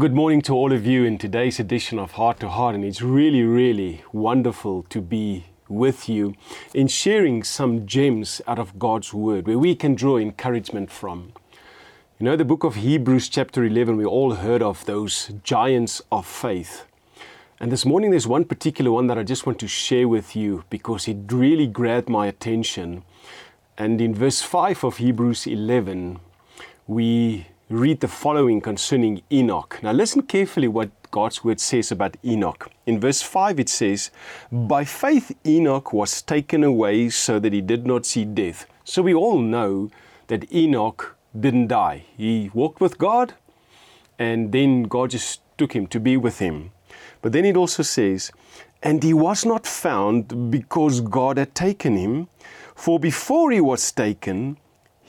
good morning to all of you in today's edition of Heart to Heart, and it's really, really wonderful to be with you in sharing some gems out of God's Word where we can draw encouragement from. You know, the book of Hebrews, chapter 11, we all heard of those giants of faith. And this morning, there's one particular one that I just want to share with you because it really grabbed my attention. And in verse 5 of Hebrews 11, we read the following concerning Enoch. Now, listen carefully what God's word says about Enoch. In verse 5, it says, By faith, Enoch was taken away so that he did not see death. So we all know that Enoch didn't die. He walked with God, and then God just took him to be with him. But then it also says, And he was not found because God had taken him, for before he was taken,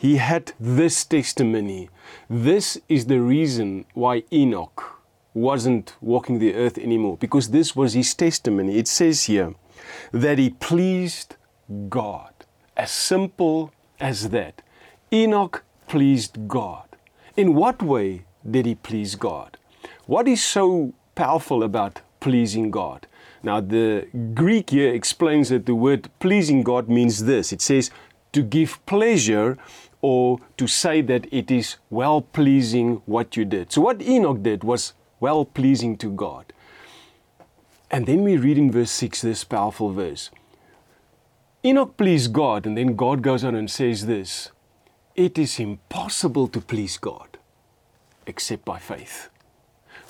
he had this testimony. This is the reason why Enoch wasn't walking the earth anymore, because this was his testimony. It says here that he pleased God. As simple as that. Enoch pleased God. In what way did he please God? What is so powerful about pleasing God? Now, the Greek here explains that the word pleasing God means this it says to give pleasure or to say that it is well pleasing what you did. So, what Enoch did was well pleasing to God. And then we read in verse 6 this powerful verse Enoch pleased God, and then God goes on and says this It is impossible to please God except by faith.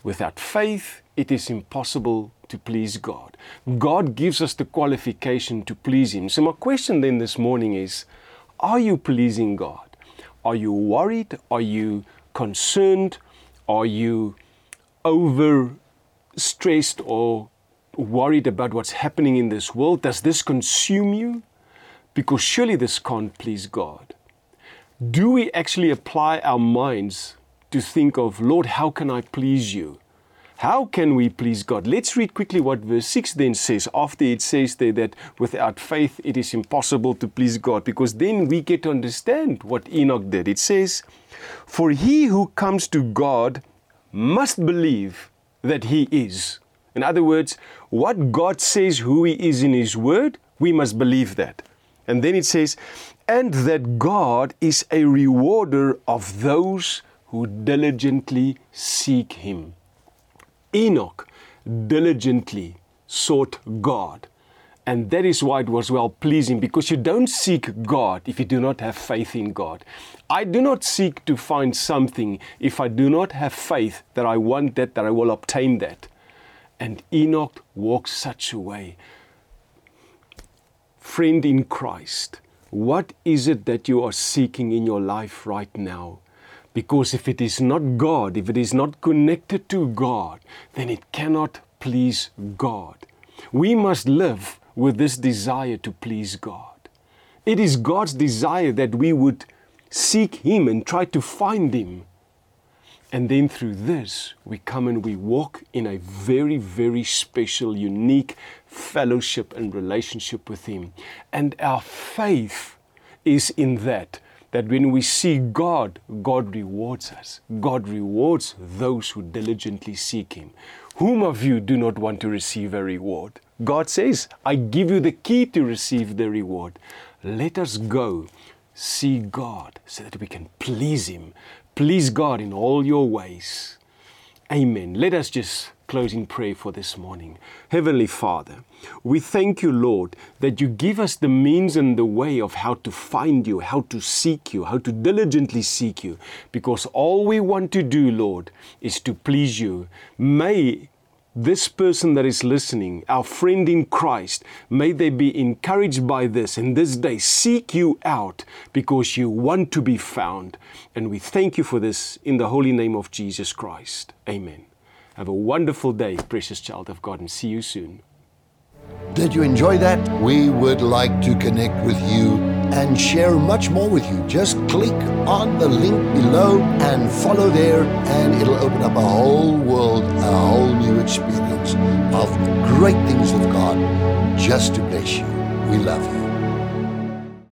Without faith, it is impossible to please God. God gives us the qualification to please Him. So, my question then this morning is are you pleasing God? Are you worried? Are you concerned? Are you over stressed or worried about what's happening in this world? Does this consume you? Because surely this can't please God. Do we actually apply our minds to think of, Lord, how can I please you? How can we please God? Let's read quickly what verse 6 then says. After it says there that without faith it is impossible to please God, because then we get to understand what Enoch did. It says, For he who comes to God must believe that he is. In other words, what God says who he is in his word, we must believe that. And then it says, and that God is a rewarder of those who diligently seek him. Enoch diligently sought God. And that is why it was well pleasing because you don't seek God if you do not have faith in God. I do not seek to find something if I do not have faith that I want that, that I will obtain that. And Enoch walked such a way. Friend in Christ, what is it that you are seeking in your life right now? Because if it is not God, if it is not connected to God, then it cannot please God. We must live with this desire to please God. It is God's desire that we would seek Him and try to find Him. And then through this, we come and we walk in a very, very special, unique fellowship and relationship with Him. And our faith is in that that when we see God, God rewards us. God rewards those who diligently seek Him. Whom of you do not want to receive a reward? God says, I give you the key to receive the reward. Let us go see God so that we can please Him. Please God in all your ways. Amen. Let us just closing prayer for this morning. Heavenly Father, we thank you, Lord, that you give us the means and the way of how to find you, how to seek you, how to diligently seek you, because all we want to do, Lord, is to please you. May this person that is listening, our friend in Christ, may they be encouraged by this and this day seek you out because you want to be found. And we thank you for this in the holy name of Jesus Christ. Amen. Have a wonderful day, precious child of God, and see you soon. Did you enjoy that? We would like to connect with you and share much more with you. Just click on the link below and follow there, and it'll open up a whole world, a whole new experience of great things of God just to bless you. We love you.